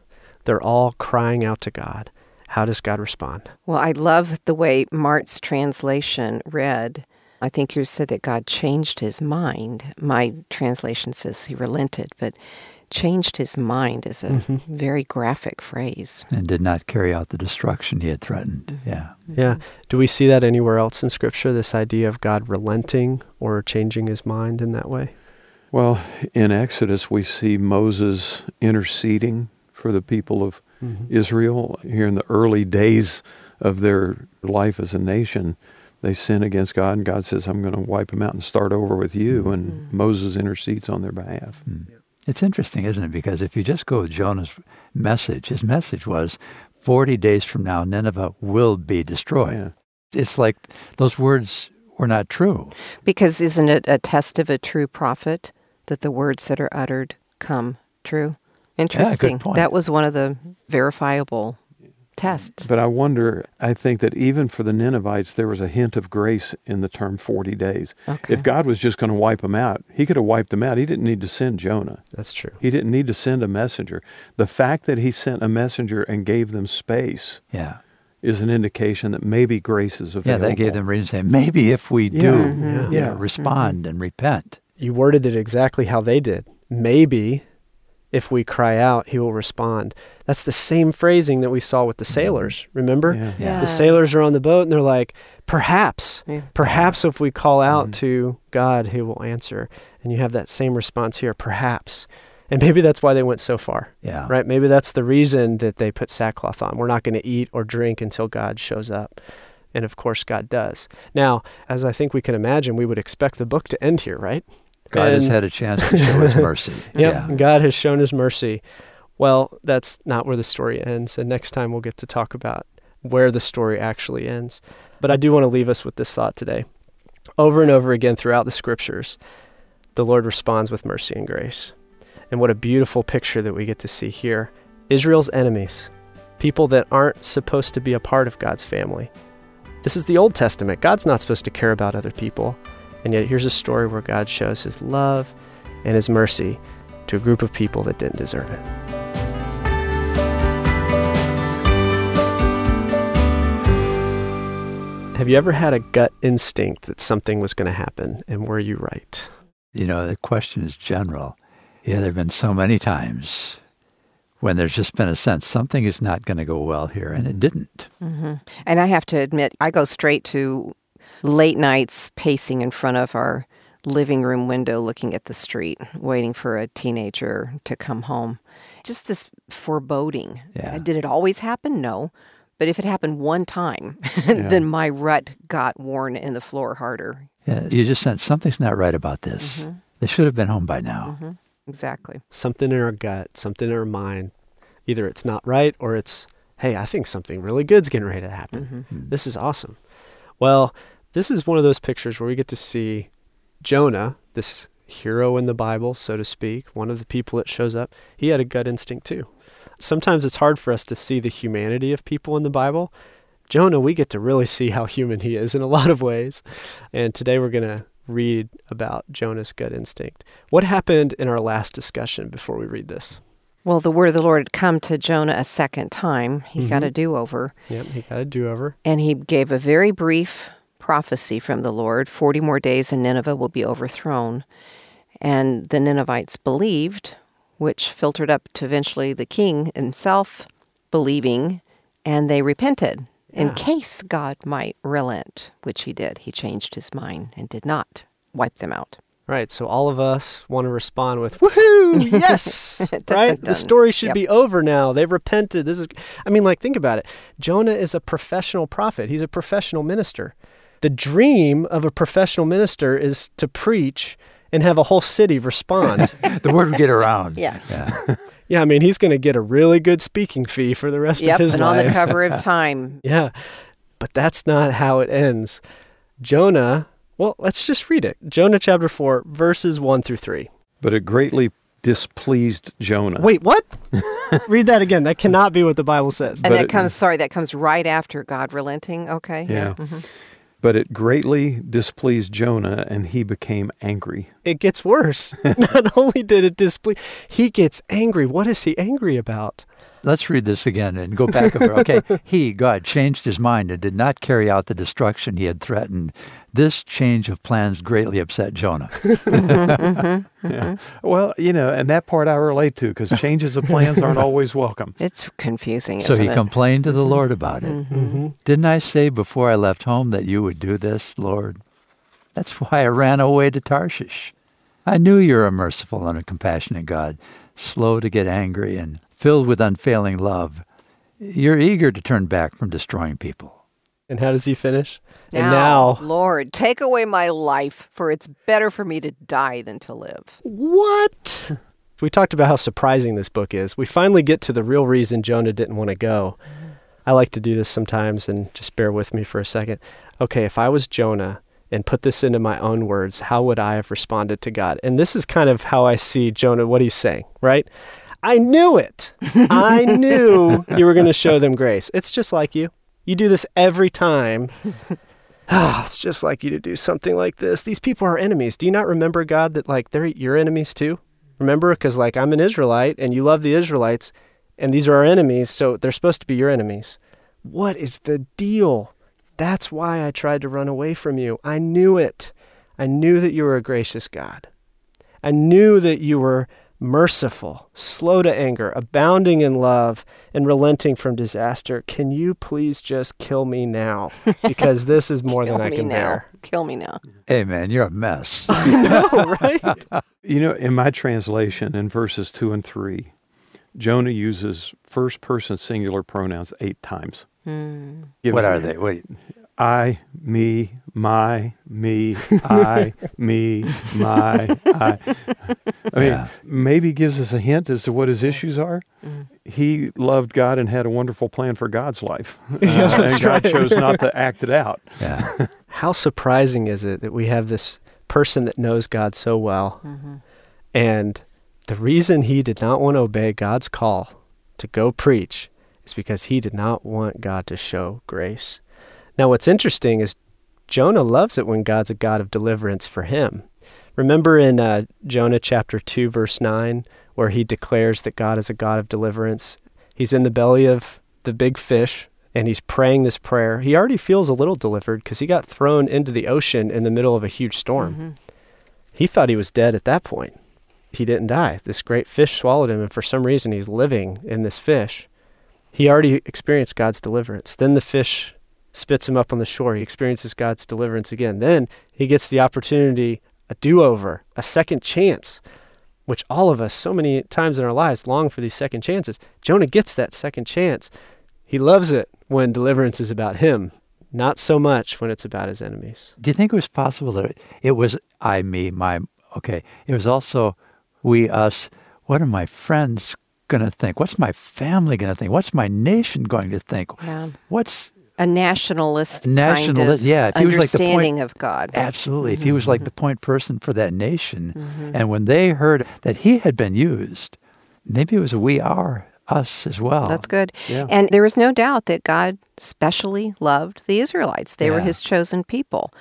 they're all crying out to God. How does God respond? Well, I love the way Mart's translation read. I think you said that God changed his mind. My translation says he relented, but changed his mind is a Mhm. very graphic phrase. And did not carry out the destruction he had threatened. Yeah. Yeah. Do we see that anywhere else in Scripture, this idea of God relenting or changing his mind in that way? Well, in Exodus, we see Moses interceding for the people of Israel here in the early days of their life as a nation. They sin against God, and God says, I'm going to wipe them out and start over with you. And Moses intercedes on their behalf. Mm. It's interesting, isn't it? Because if you just go with Jonah's message, his message was 40 days from now, Nineveh will be destroyed. Yeah. It's like those words were not true. Because isn't it a test of a true prophet that the words that are uttered come true? Interesting. point. That was one of the verifiable tests. But I wonder, I think that even for the Ninevites, there was a hint of grace in the term 40 days. Okay. If God was just going to wipe them out, He could have wiped them out. He didn't need to send Jonah. That's true. He didn't need to send a messenger. The fact that he sent a messenger and gave them space Yeah. is an indication that maybe grace is available. Yeah, available. that gave them reason to say, maybe if we do Yeah. Mhm. Yeah. you know, Yeah. respond and repent. you worded it exactly how they did. Maybe if we cry out, he will respond. That's the same phrasing that we saw with the sailors. Remember? Yeah. Yeah. The sailors are on the boat and they're like, perhaps, Yeah. perhaps if we call out Mhm. to God, he will answer. And you have that same response here, perhaps. And maybe that's why they went so far, Yeah. right? Maybe that's the reason that they put sackcloth on. We're not going to eat or drink until God shows up. And of course, God does. Now, as I think we can imagine, we would expect the book to end here, right? God has had a chance to show his mercy. <laughs> Yep. Yeah. God has shown his mercy. Well, that's not where the story ends. And next time we'll get to talk about where the story actually ends. But I do want to leave us with this thought today. Over and over again throughout the scriptures, the Lord responds with mercy and grace. And what a beautiful picture that we get to see here. Israel's enemies, people that aren't supposed to be a part of God's family. This is the Old Testament. God's not supposed to care about other people. And yet here's a story where God shows his love and his mercy to a group of people that didn't deserve it. Have you ever had a gut instinct that something was going to happen, and were you right? You know, the question is general. Yeah, there have been so many times when there's just been a sense something is not going to go well here, and it didn't. hmm And I have to admit, I go straight to late nights pacing in front of our living room window looking at the street, waiting for a teenager to come home. Just this foreboding. Yeah. Did it always happen? No. But if it happened one time, <laughs> then my rut got worn in the floor harder. Yeah, you just sense something's not right about this. Mm-hmm. They should have been home by now. Mm-hmm. Exactly. Something in our gut, something in our mind. Either it's not right or it's, hey, I think something really good's getting ready to happen. Mm-hmm. Hmm. This is awesome. Well, this is one of those pictures where we get to see Jonah, this hero in the Bible, so to speak, one of the people that shows up. He had a gut instinct too. Sometimes it's hard for us to see the humanity of people in the Bible. Jonah, we get to really see how human he is in a lot of ways. And today we're going to read about Jonah's gut instinct. What happened in our last discussion before we read this? Well, the word of the Lord had come to Jonah a second time. He got Mhm. a do over. Yep, he got a do over. And he gave a very brief prophecy from the Lord 40 more days and Nineveh will be overthrown. And the Ninevites believed, which filtered up to eventually the king himself believing, and they repented in case God might relent, which he did. He changed his mind and did not wipe them out. Right, so all of us want to respond with "Woohoo! <laughs> Yes!" Dun, right? dun, The story should Yep. be over now. They've repented. This is I mean, like think about it. Jonah is a professional prophet. He's a professional minister. The dream of a professional minister is to preach and have a whole city respond. <laughs> the word would get around. Yeah. Yeah. yeah, I mean, he's going to get a really good speaking fee for the rest Yep, of his and life. on the cover of <laughs> Time. Yeah. But that's not how it ends. Jonah, well, let's just read it. Jonah chapter 4, verses 1 through 3. But it greatly displeased Jonah. Wait, what? <laughs> read that again. That cannot be what the Bible says. And But that it- comes, sorry, that comes right after God relenting. Okay. Yeah. Mhm. But it greatly displeased Jonah, and he became angry. It gets worse. <laughs> not only did it displease, he gets angry. What is he angry about? Let's read this again and go back over. <laughs> Okay, he, God, changed his mind and did not carry out the destruction he had threatened. This change of plans greatly upset Jonah. <laughs> Mm-hmm, mm-hmm, yeah. Mm-hmm. Well, you know, and that part I relate to because changes of plans aren't always welcome. <laughs> It's confusing, so isn't he it? complained to the Lord about it. Mm-hmm. Didn't I say before I left home that you would do this, Lord? That's why I ran away to Tarshish. I knew you're a merciful and a compassionate God, slow to get angry and filled with unfailing love. You're eager to turn back from destroying people. And how does he finish? Now, and now, Lord, take away my life, for it's better for me to die than to live. what? <laughs> We talked about how surprising this book is. We finally get to the real reason Jonah didn't want to go. I like to do this sometimes, and just bear with me for a second. Okay, if I was Jonah and put this into my own words, how would I have responded to God? And this is kind of how I see Jonah, what he's saying, right? I knew it. I <laughs> knew you were going to show them grace. It's just like you. You do this every time. Ah, <sighs> it's just like you to do something like this. These people are enemies. Do you not remember, God, that like they're your enemies too? Remember, because like I'm an Israelite and you love the Israelites, and these are our enemies, so they're supposed to be your enemies. What is the deal? That's why I tried to run away from you. I knew it. I knew that you were a gracious God. I knew that you were merciful, slow to anger, abounding in love, and relenting from disaster. Can you please just kill me now? Because <laughs> this is more than I can now. bear. Kill me now. Hey, man, you're a mess. <laughs> no, right? <laughs> You know, in my translation, in verses two and three, Jonah uses first person singular pronouns eight times. Hmm. Gives what are they? Wait. I, me, my, me, I, me, my, I. I mean, Yeah. maybe gives us a hint as to what his issues are. He loved God and had a wonderful plan for God's life. <laughs> Uh, Yeah, and God right. chose not to <laughs> act it out. Yeah. <laughs> How surprising is it that we have this person that knows God so well, and the reason he did not want to obey God's call to go preach is because he did not want God to show grace. Now, what's interesting is Jonah loves it when God's a God of deliverance for him. Remember in uh, Jonah chapter 2, verse 9, where he declares that God is a God of deliverance? He's in the belly of the big fish and he's praying this prayer. He already feels a little delivered because he got thrown into the ocean in the middle of a huge storm. He thought he was dead at that point. He didn't die. This great fish swallowed him, and for some reason, he's living in this fish. He already experienced God's deliverance. Then the fish spits him up on the shore. He experiences God's deliverance again. Then he gets the opportunity a do over, a second chance, which all of us, so many times in our lives, long for these second chances. Jonah gets that second chance. He loves it when deliverance is about him, not so much when it's about his enemies. Do you think it was possible that it was I, me, my, okay, it was also we, us? What are my friends going to think? What's my family going to think? What's my nation going to think? Yeah. What's A nationalist, Nationalist- kind of yeah, if he was like the point- of God. absolutely? If he was like the mm-hmm. point person for that nation, mm-hmm. and when they heard that he had been used, maybe it was we are us as well. That's good. Yeah. And there is no doubt that God specially loved the Israelites. They were his chosen people.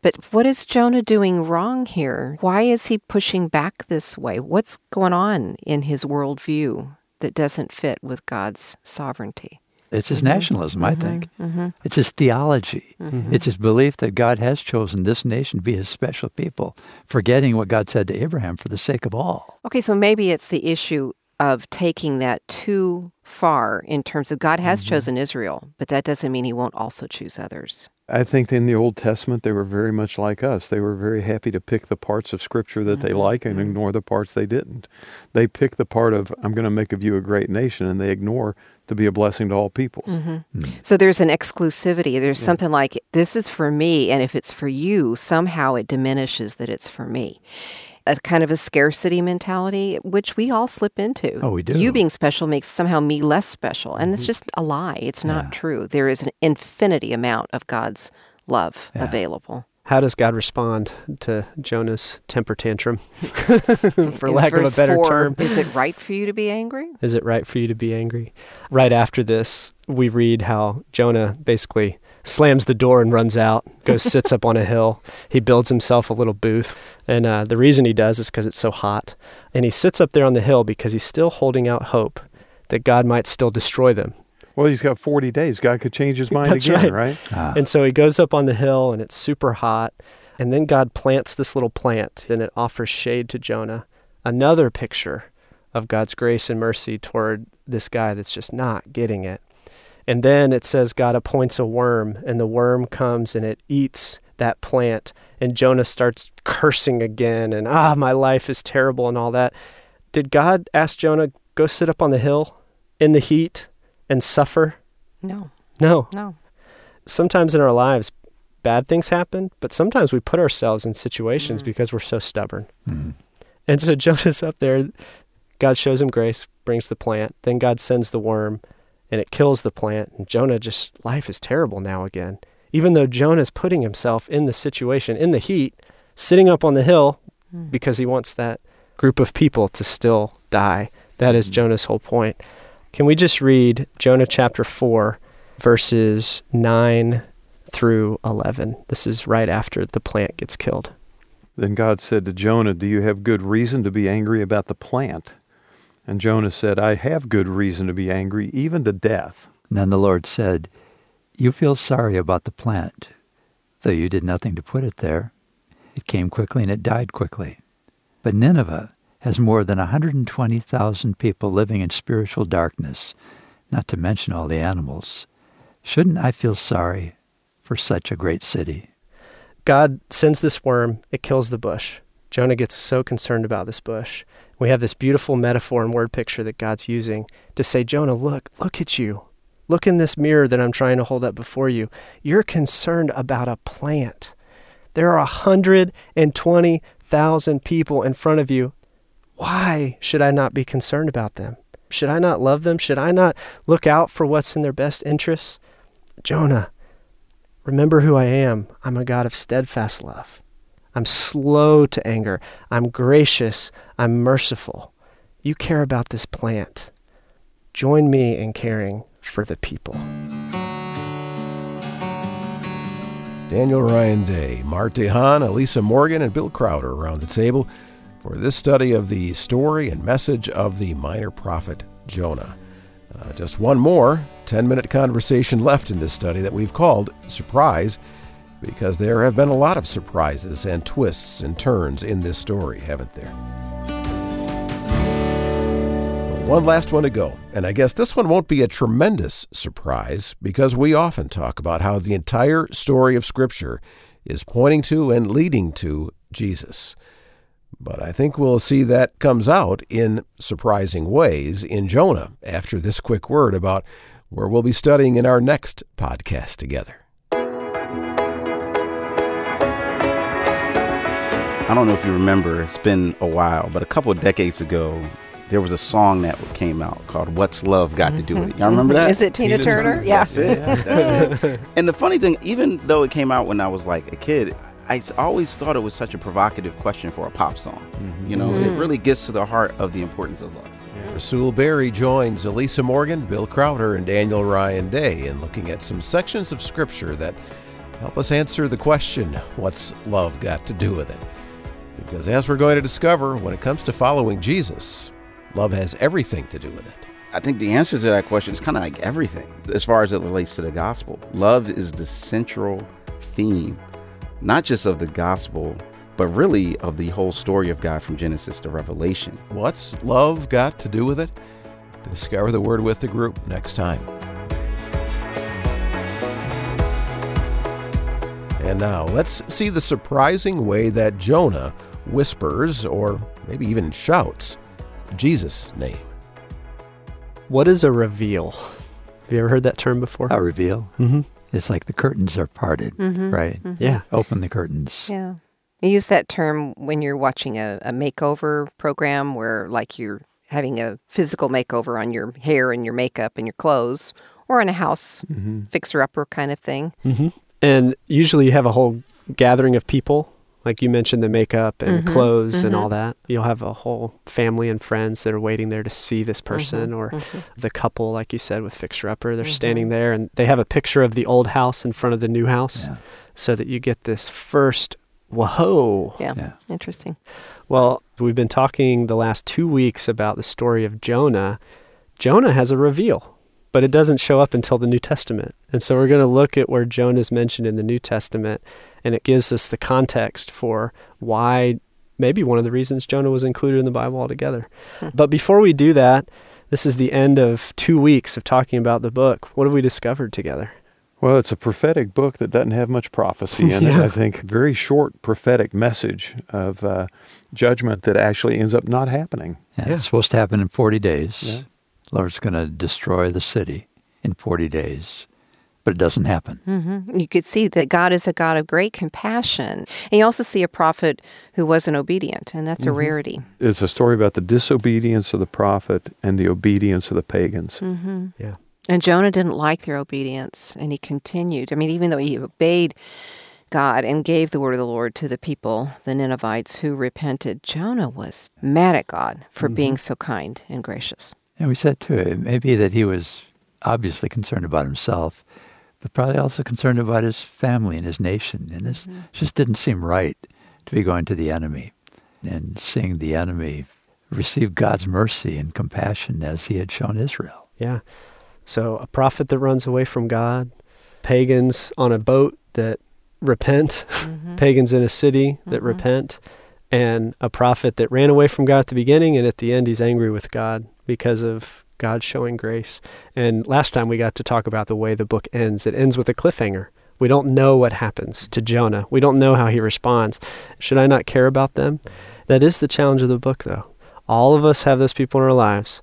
But what is Jonah doing wrong here? Why is he pushing back this way? What's going on in his worldview that doesn't fit with God's sovereignty? It's his mm-hmm. nationalism, I mm-hmm. think. Mm-hmm. It's his theology. It's his belief that God has chosen this nation to be his special people, forgetting what God said to Abraham for the sake of all. Okay, so maybe it's the issue of taking that too far in terms of God has chosen Israel, but that doesn't mean he won't also choose others. I think in the Old Testament, they were very much like us. They were very happy to pick the parts of Scripture that they mm-hmm. like and mm-hmm. ignore the parts they didn't. They pick the part of, I'm going to make of you a great nation, and they ignore to be a blessing to all peoples. Mm-hmm. Mm. So there's an exclusivity. There's something like, this is for me, and if it's for you, somehow it diminishes that it's for me. A kind of a scarcity mentality, which we all slip into. Oh, we do. You being special makes somehow me less special. And it's mm-hmm. just a lie. It's not Yeah. true. There is an infinity amount of God's love Yeah. available. How does God respond to Jonah's temper tantrum, <laughs> for In lack of a better four, term? Is it right for you to be angry? Is it right for you to be angry? Right after this, we read how Jonah basically slams the door and runs out, goes sits up on a hill. He builds himself a little booth. And uh, the reason he does is because it's so hot. And he sits up there on the hill because he's still holding out hope that God might still destroy them. Well, he's got 40 days. God could change his mind That's again, right. right? Ah, And so he goes up on the hill and it's super hot. And then God plants this little plant and it offers shade to Jonah. Another picture of God's grace and mercy toward this guy that's just not getting it. And then it says God appoints a worm and the worm comes and it eats that plant. And Jonah starts cursing again and, ah, my life is terrible and all that. Did God ask Jonah, go sit up on the hill in the heat and suffer? No, No, no. sometimes in our lives bad things happen, but sometimes we put ourselves in situations Mm. because we're so stubborn. mhm. And so <laughs> Jonah's up there, God shows him grace, brings the plant, then God sends the worm and it kills the plant and Jonah just life is terrible now again. Even though Jonah's putting himself in the situation in the heat, sitting up on the hill Mm. because he wants that group of people to still die. That is Mhm. Jonah's whole point. Can we just read Jonah chapter 4, verses 9 through 11? This is right after the plant gets killed. Then God said to Jonah, Do you have good reason to be angry about the plant? And Jonah said, I have good reason to be angry, even to death. And then the Lord said, You feel sorry about the plant, though you did nothing to put it there. It came quickly and it died quickly. But Nineveh has more than 120,000 people living in spiritual darkness, not to mention all the animals. Shouldn't I feel sorry for such a great city? God sends this worm, it kills the bush. Jonah gets so concerned about this bush. We have this beautiful metaphor and word picture that God's using to say, Jonah, look, look at you. Look in this mirror that I'm trying to hold up before you. You're concerned about a plant. There are 120,000 people in front of you. Why should I not be concerned about them? Should I not love them? Should I not look out for what's in their best interests? Jonah, Remember who I am. I'm a God of steadfast love. I'm slow to anger. I'm gracious. I'm merciful. You care about this plant. Join me in caring for the people. Daniel Ryan Day, Mart DeHaan, Elisa Morgan, and Bill Crowder around the table for this study of the story and message of the minor prophet Jonah. Uh, just one more 10 minute conversation left in this study that we've called Surprise, because there have been a lot of surprises and twists and turns in this story, haven't there? One last one to go, and I guess this one won't be a tremendous surprise because we often talk about how the entire story of Scripture is pointing to and leading to Jesus. But I think we'll see that comes out in surprising ways in Jonah after this quick word about where we'll be studying in our next podcast together. I don't know if you remember, it's been a while, but a couple of decades ago, there was a song that came out called What's Love Got to Do with It. Y'all mm-hmm. remember that? Is it Tina, Tina Turner? Turner. Yeah. That's it. That's it. <laughs> And the funny thing, even though it came out when I was like a kid, I always thought it was such a provocative question for a pop song. Mm-hmm. You know, it mm-hmm. really gets to the heart of the importance of love. Rasool Berry joins Elisa Morgan, Bill Crowder, and Daniel Ryan Day in looking at some sections of Scripture that help us answer the question what's love got to do with it? Because as we're going to discover, when it comes to following Jesus, love has everything to do with it. I think the answer to that question is kind of like everything as far as it relates to the gospel. Love is the central theme, not just of the gospel, but really of the whole story of God from Genesis to Revelation. What's love got to do with it? Discover the word with the group next time. And now let's see the surprising way that Jonah whispers, or maybe even shouts, Jesus' name. What is a reveal? Have you ever heard that term before? A reveal. Mm-hmm. It's like the curtains are parted, Mhm. right? Mhm. Yeah. Open the curtains. Yeah. You use that term when you're watching a, a makeover program where, like, you're having a physical makeover on your hair and your makeup and your clothes, or in a house Mm-hmm. fixer upper kind of thing. Mm-hmm. And usually you have a whole gathering of people, like you mentioned the makeup and Mhm, clothes and mhm. all that. You'll have a whole family and friends that are waiting there to see this person, or Mhm. the couple, like you said, with Fixer Upper. They're Mhm. standing there and they have a picture of the old house in front of the new house Yeah. so that you get this first, whoa. Yeah. Yeah. Interesting. Well, we've been talking the last two weeks about the story of Jonah. Jonah has a reveal, but it doesn't show up until the New Testament. And so we're going to look at where Jonah is mentioned in the New Testament, and it gives us the context for why maybe one of the reasons Jonah was included in the Bible altogether. Hmm. But before we do that, this is the end of two weeks of talking about the book. What have we discovered together? Well, it's a prophetic book that doesn't have much prophecy in <laughs> Yeah. it. I think very short prophetic message of uh, judgment that actually ends up not happening. Yeah, Yeah. It's supposed to happen in 40 days. Yeah. Lord's going to destroy the city in 40 days, but it doesn't happen. hmm You could see that God is a God of great compassion. And you also see a prophet who wasn't obedient, and that's a Mhm. rarity. It's a story about the disobedience of the prophet and the obedience of the pagans. hmm Yeah. And Jonah didn't like their obedience, and he continued. I mean, even though he obeyed God and gave the word of the Lord to the people, the Ninevites who repented, Jonah was mad at God for Mhm. being so kind and gracious. And we said too, it may be that he was obviously concerned about himself, but probably also concerned about his family and his nation. And this just didn't seem right to be going to the enemy and seeing the enemy receive God's mercy and compassion as he had shown Israel. Yeah. So a prophet that runs away from God, pagans on a boat that repent, Mhm. <laughs> pagans in a city that Mhm. repent, and a prophet that ran away from God at the beginning and at the end he's angry with God because of God showing grace. And last time we got to talk about the way the book ends. It ends with a cliffhanger. We don't know what happens to Jonah. We don't know how he responds. Should I not care about them? That is the challenge of the book though. All of us have those people in our lives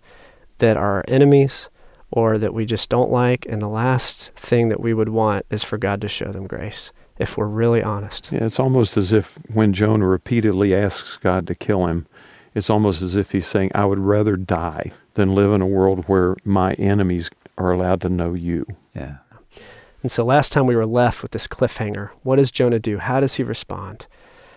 that are our enemies or that we just don't like. And the last thing that we would want is for God to show them grace, if we're really honest. Yeah, it's almost as if when Jonah repeatedly asks God to kill him, it's almost as if he's saying, I would rather die than live in a world where my enemies are allowed to know you. Yeah. And so last time we were left with this cliffhanger. What does Jonah do? How does he respond?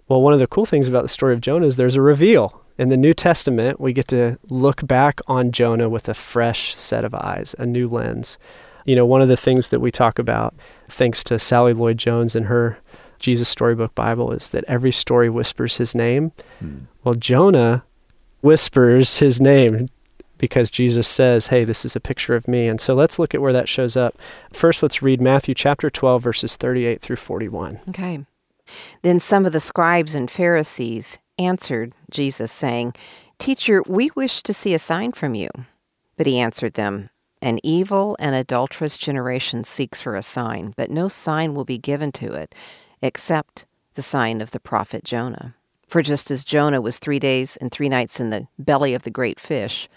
Well, one of the cool things about the story of Jonah is there's a reveal. In the New Testament, we get to look back on Jonah with a fresh set of eyes, a new lens. You know, one of the things that we talk about, thanks to Sally Lloyd Jones and her Jesus Storybook Bible, is that every story whispers his name. Hmm. Well, Jonah whispers his name because Jesus says, Hey, this is a picture of me. And so let's look at where that shows up. First, let's read Matthew chapter 12, verses 38 through 41. Okay. Then some of the scribes and Pharisees answered Jesus, saying, Teacher, we wish to see a sign from you. But he answered them, An evil and adulterous generation seeks for a sign, but no sign will be given to it except the sign of the prophet Jonah. For just as Jonah was three days and three nights in the belly of the great fish,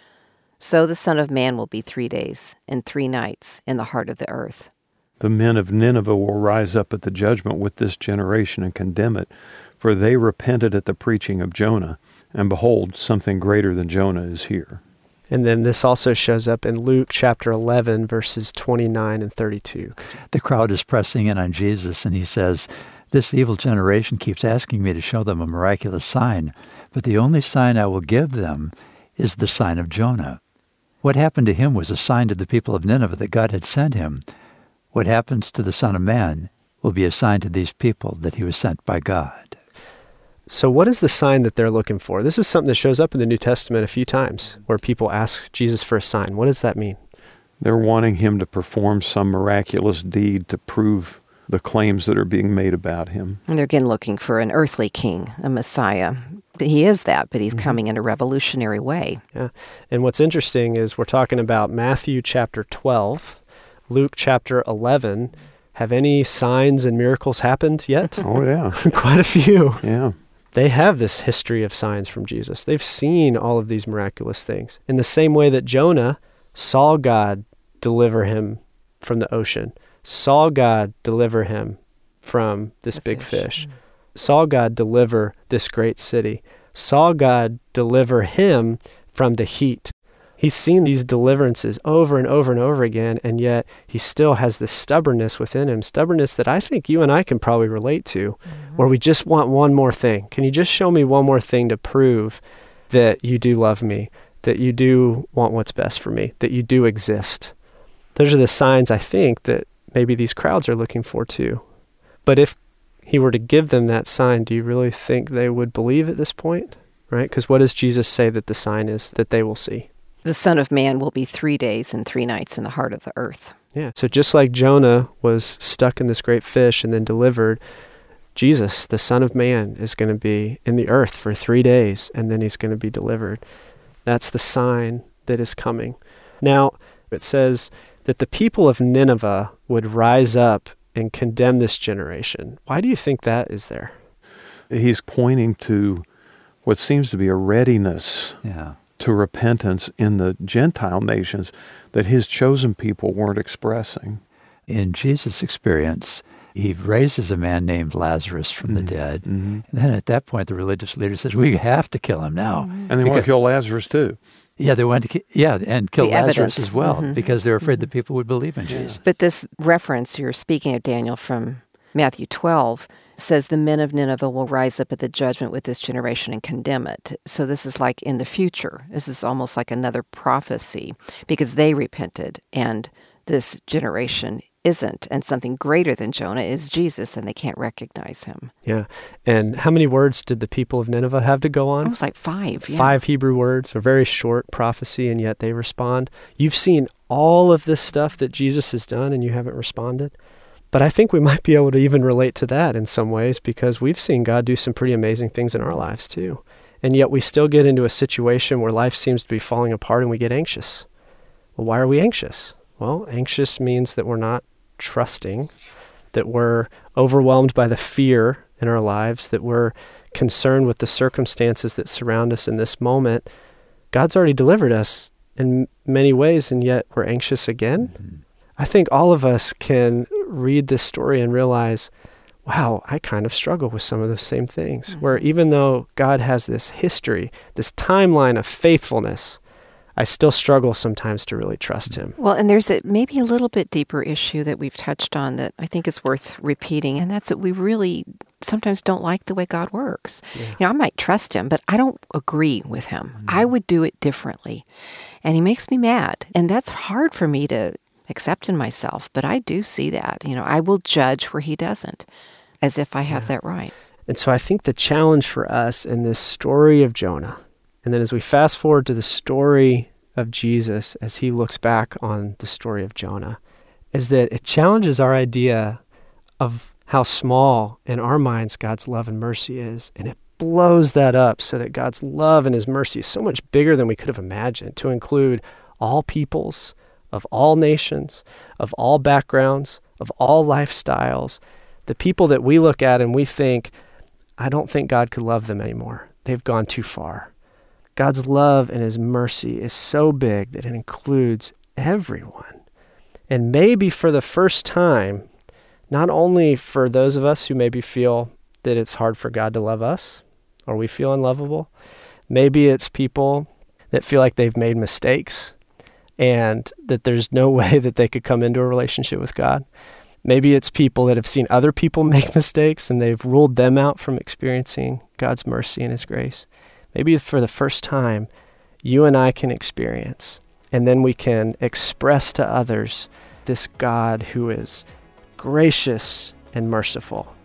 so the Son of Man will be three days and three nights in the heart of the earth. The men of Nineveh will rise up at the judgment with this generation and condemn it, for they repented at the preaching of Jonah, and behold, something greater than Jonah is here. And then this also shows up in Luke chapter 11, verses 29 and 32. The crowd is pressing in on Jesus, and he says, This evil generation keeps asking me to show them a miraculous sign, but the only sign I will give them is the sign of Jonah. What happened to him was a sign to the people of Nineveh that God had sent him. What happens to the Son of Man will be a sign to these people that he was sent by God. So, what is the sign that they're looking for? This is something that shows up in the New Testament a few times where people ask Jesus for a sign. What does that mean? They're wanting him to perform some miraculous deed to prove the claims that are being made about him. And they're again looking for an earthly king, a Messiah. He is that, but he's mm-hmm. coming in a revolutionary way. Yeah. And what's interesting is we're talking about Matthew chapter 12, Luke chapter 11. Have any signs and miracles happened yet? <laughs> Oh, yeah. <laughs> Quite a few. Yeah they have this history of signs from Jesus. They've seen all of these miraculous things. In the same way that Jonah saw God deliver him from the ocean, saw God deliver him from this the big fish, fish mm. saw God deliver this great city, saw God deliver him from the heat He's seen these deliverances over and over and over again, and yet he still has this stubbornness within him, stubbornness that I think you and I can probably relate to, mm-hmm. where we just want one more thing. Can you just show me one more thing to prove that you do love me, that you do want what's best for me, that you do exist? Those are the signs I think that maybe these crowds are looking for too. But if he were to give them that sign, do you really think they would believe at this point? Right? Because what does Jesus say that the sign is that they will see? the Son of Man will be three days and three nights in the heart of the earth. Yeah. So just like Jonah was stuck in this great fish and then delivered, Jesus, the Son of Man, is going to be in the earth for three days and then he's going to be delivered. That's the sign that is coming. Now, it says that the people of Nineveh would rise up and condemn this generation. Why do you think that is there? He's pointing to what seems to be a readiness yeah to repentance in the Gentile nations that his chosen people weren't expressing. In Jesus' experience, he raises a man named Lazarus from mm-hmm. the dead. Mm-hmm. And then at that point, the religious leader says, We have to kill him now. And they want to kill Lazarus too. Yeah, they wanted to, ki- yeah, and kill the Lazarus evidence. as well mm-hmm. because they're afraid that people would believe in yeah. Jesus. But this reference you're speaking of, Daniel, from Matthew 12, says the men of Nineveh will rise up at the judgment with this generation and condemn it. So this is like in the future. This is almost like another prophecy because they repented and this generation isn't and something greater than Jonah is Jesus and they can't recognize him. Yeah. And how many words did the people of Nineveh have to go on? It was like 5. Yeah. 5 Hebrew words, a very short prophecy and yet they respond. You've seen all of this stuff that Jesus has done and you haven't responded. But I think we might be able to even relate to that in some ways because we've seen God do some pretty amazing things in our lives too. And yet we still get into a situation where life seems to be falling apart and we get anxious. Well, why are we anxious? Well, anxious means that we're not trusting, that we're overwhelmed by the fear in our lives, that we're concerned with the circumstances that surround us in this moment. God's already delivered us in many ways, and yet we're anxious again. Mm-hmm. I think all of us can read this story and realize, wow, I kind of struggle with some of the same things. Mm-hmm. Where even though God has this history, this timeline of faithfulness, I still struggle sometimes to really trust Him. Well, and there's a, maybe a little bit deeper issue that we've touched on that I think is worth repeating, and that's that we really sometimes don't like the way God works. Yeah. You know, I might trust Him, but I don't agree with Him. Mm-hmm. I would do it differently. And He makes me mad. And that's hard for me to accept in myself, but I do see that. You know, I will judge where he doesn't, as if I have yeah. that right. And so I think the challenge for us in this story of Jonah, and then as we fast forward to the story of Jesus as he looks back on the story of Jonah, is that it challenges our idea of how small in our minds God's love and mercy is. And it blows that up so that God's love and his mercy is so much bigger than we could have imagined to include all peoples, of all nations, of all backgrounds, of all lifestyles, the people that we look at and we think, I don't think God could love them anymore. They've gone too far. God's love and his mercy is so big that it includes everyone. And maybe for the first time, not only for those of us who maybe feel that it's hard for God to love us or we feel unlovable, maybe it's people that feel like they've made mistakes and that there's no <laughs> way that they could come into a relationship with God. Maybe it's people that have seen other people <laughs> make mistakes and they've ruled them out from experiencing God's mercy and His grace. Maybe for the first time, you and I can experience, and then we can express to others this God who is gracious and merciful,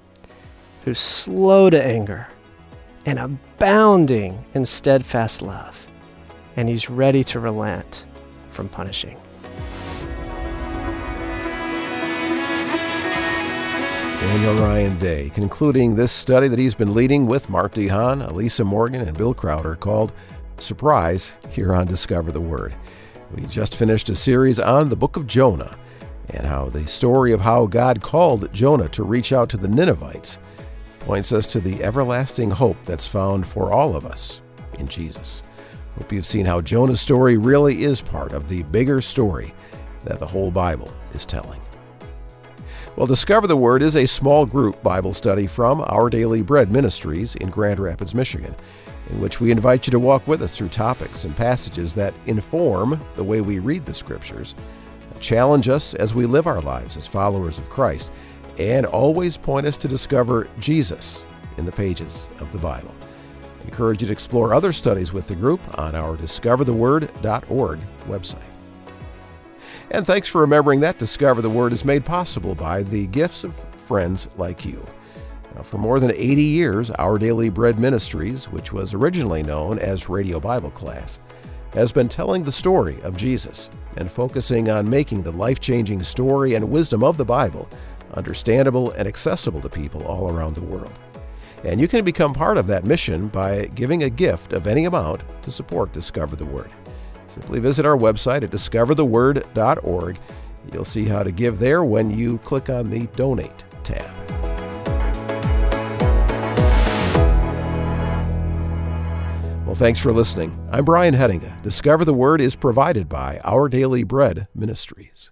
who's slow to anger and abounding in steadfast love, and He's ready to relent from punishing. Daniel Ryan Day, concluding this study that he's been leading with Mart DeHaan, Elisa Morgan, and Bill Crowder called Surprise here on Discover the Word. We just finished a series on the book of Jonah and how the story of how God called Jonah to reach out to the Ninevites points us to the everlasting hope that's found for all of us in Jesus. Hope you've seen how Jonah's story really is part of the bigger story that the whole Bible is telling. Well, Discover the Word is a small group Bible study from Our Daily Bread Ministries in Grand Rapids, Michigan, in which we invite you to walk with us through topics and passages that inform the way we read the Scriptures, challenge us as we live our lives as followers of Christ, and always point us to discover Jesus in the pages of the Bible. I encourage you to explore other studies with the group on our discovertheword.org website. And thanks for remembering that Discover the Word is made possible by the gifts of friends like you. Now, for more than 80 years, Our Daily Bread Ministries, which was originally known as Radio Bible Class, has been telling the story of Jesus and focusing on making the life changing story and wisdom of the Bible understandable and accessible to people all around the world. And you can become part of that mission by giving a gift of any amount to support Discover the Word. Simply visit our website at discovertheword.org. You'll see how to give there when you click on the Donate tab. Well, thanks for listening. I'm Brian Hedinga. Discover the Word is provided by Our Daily Bread Ministries.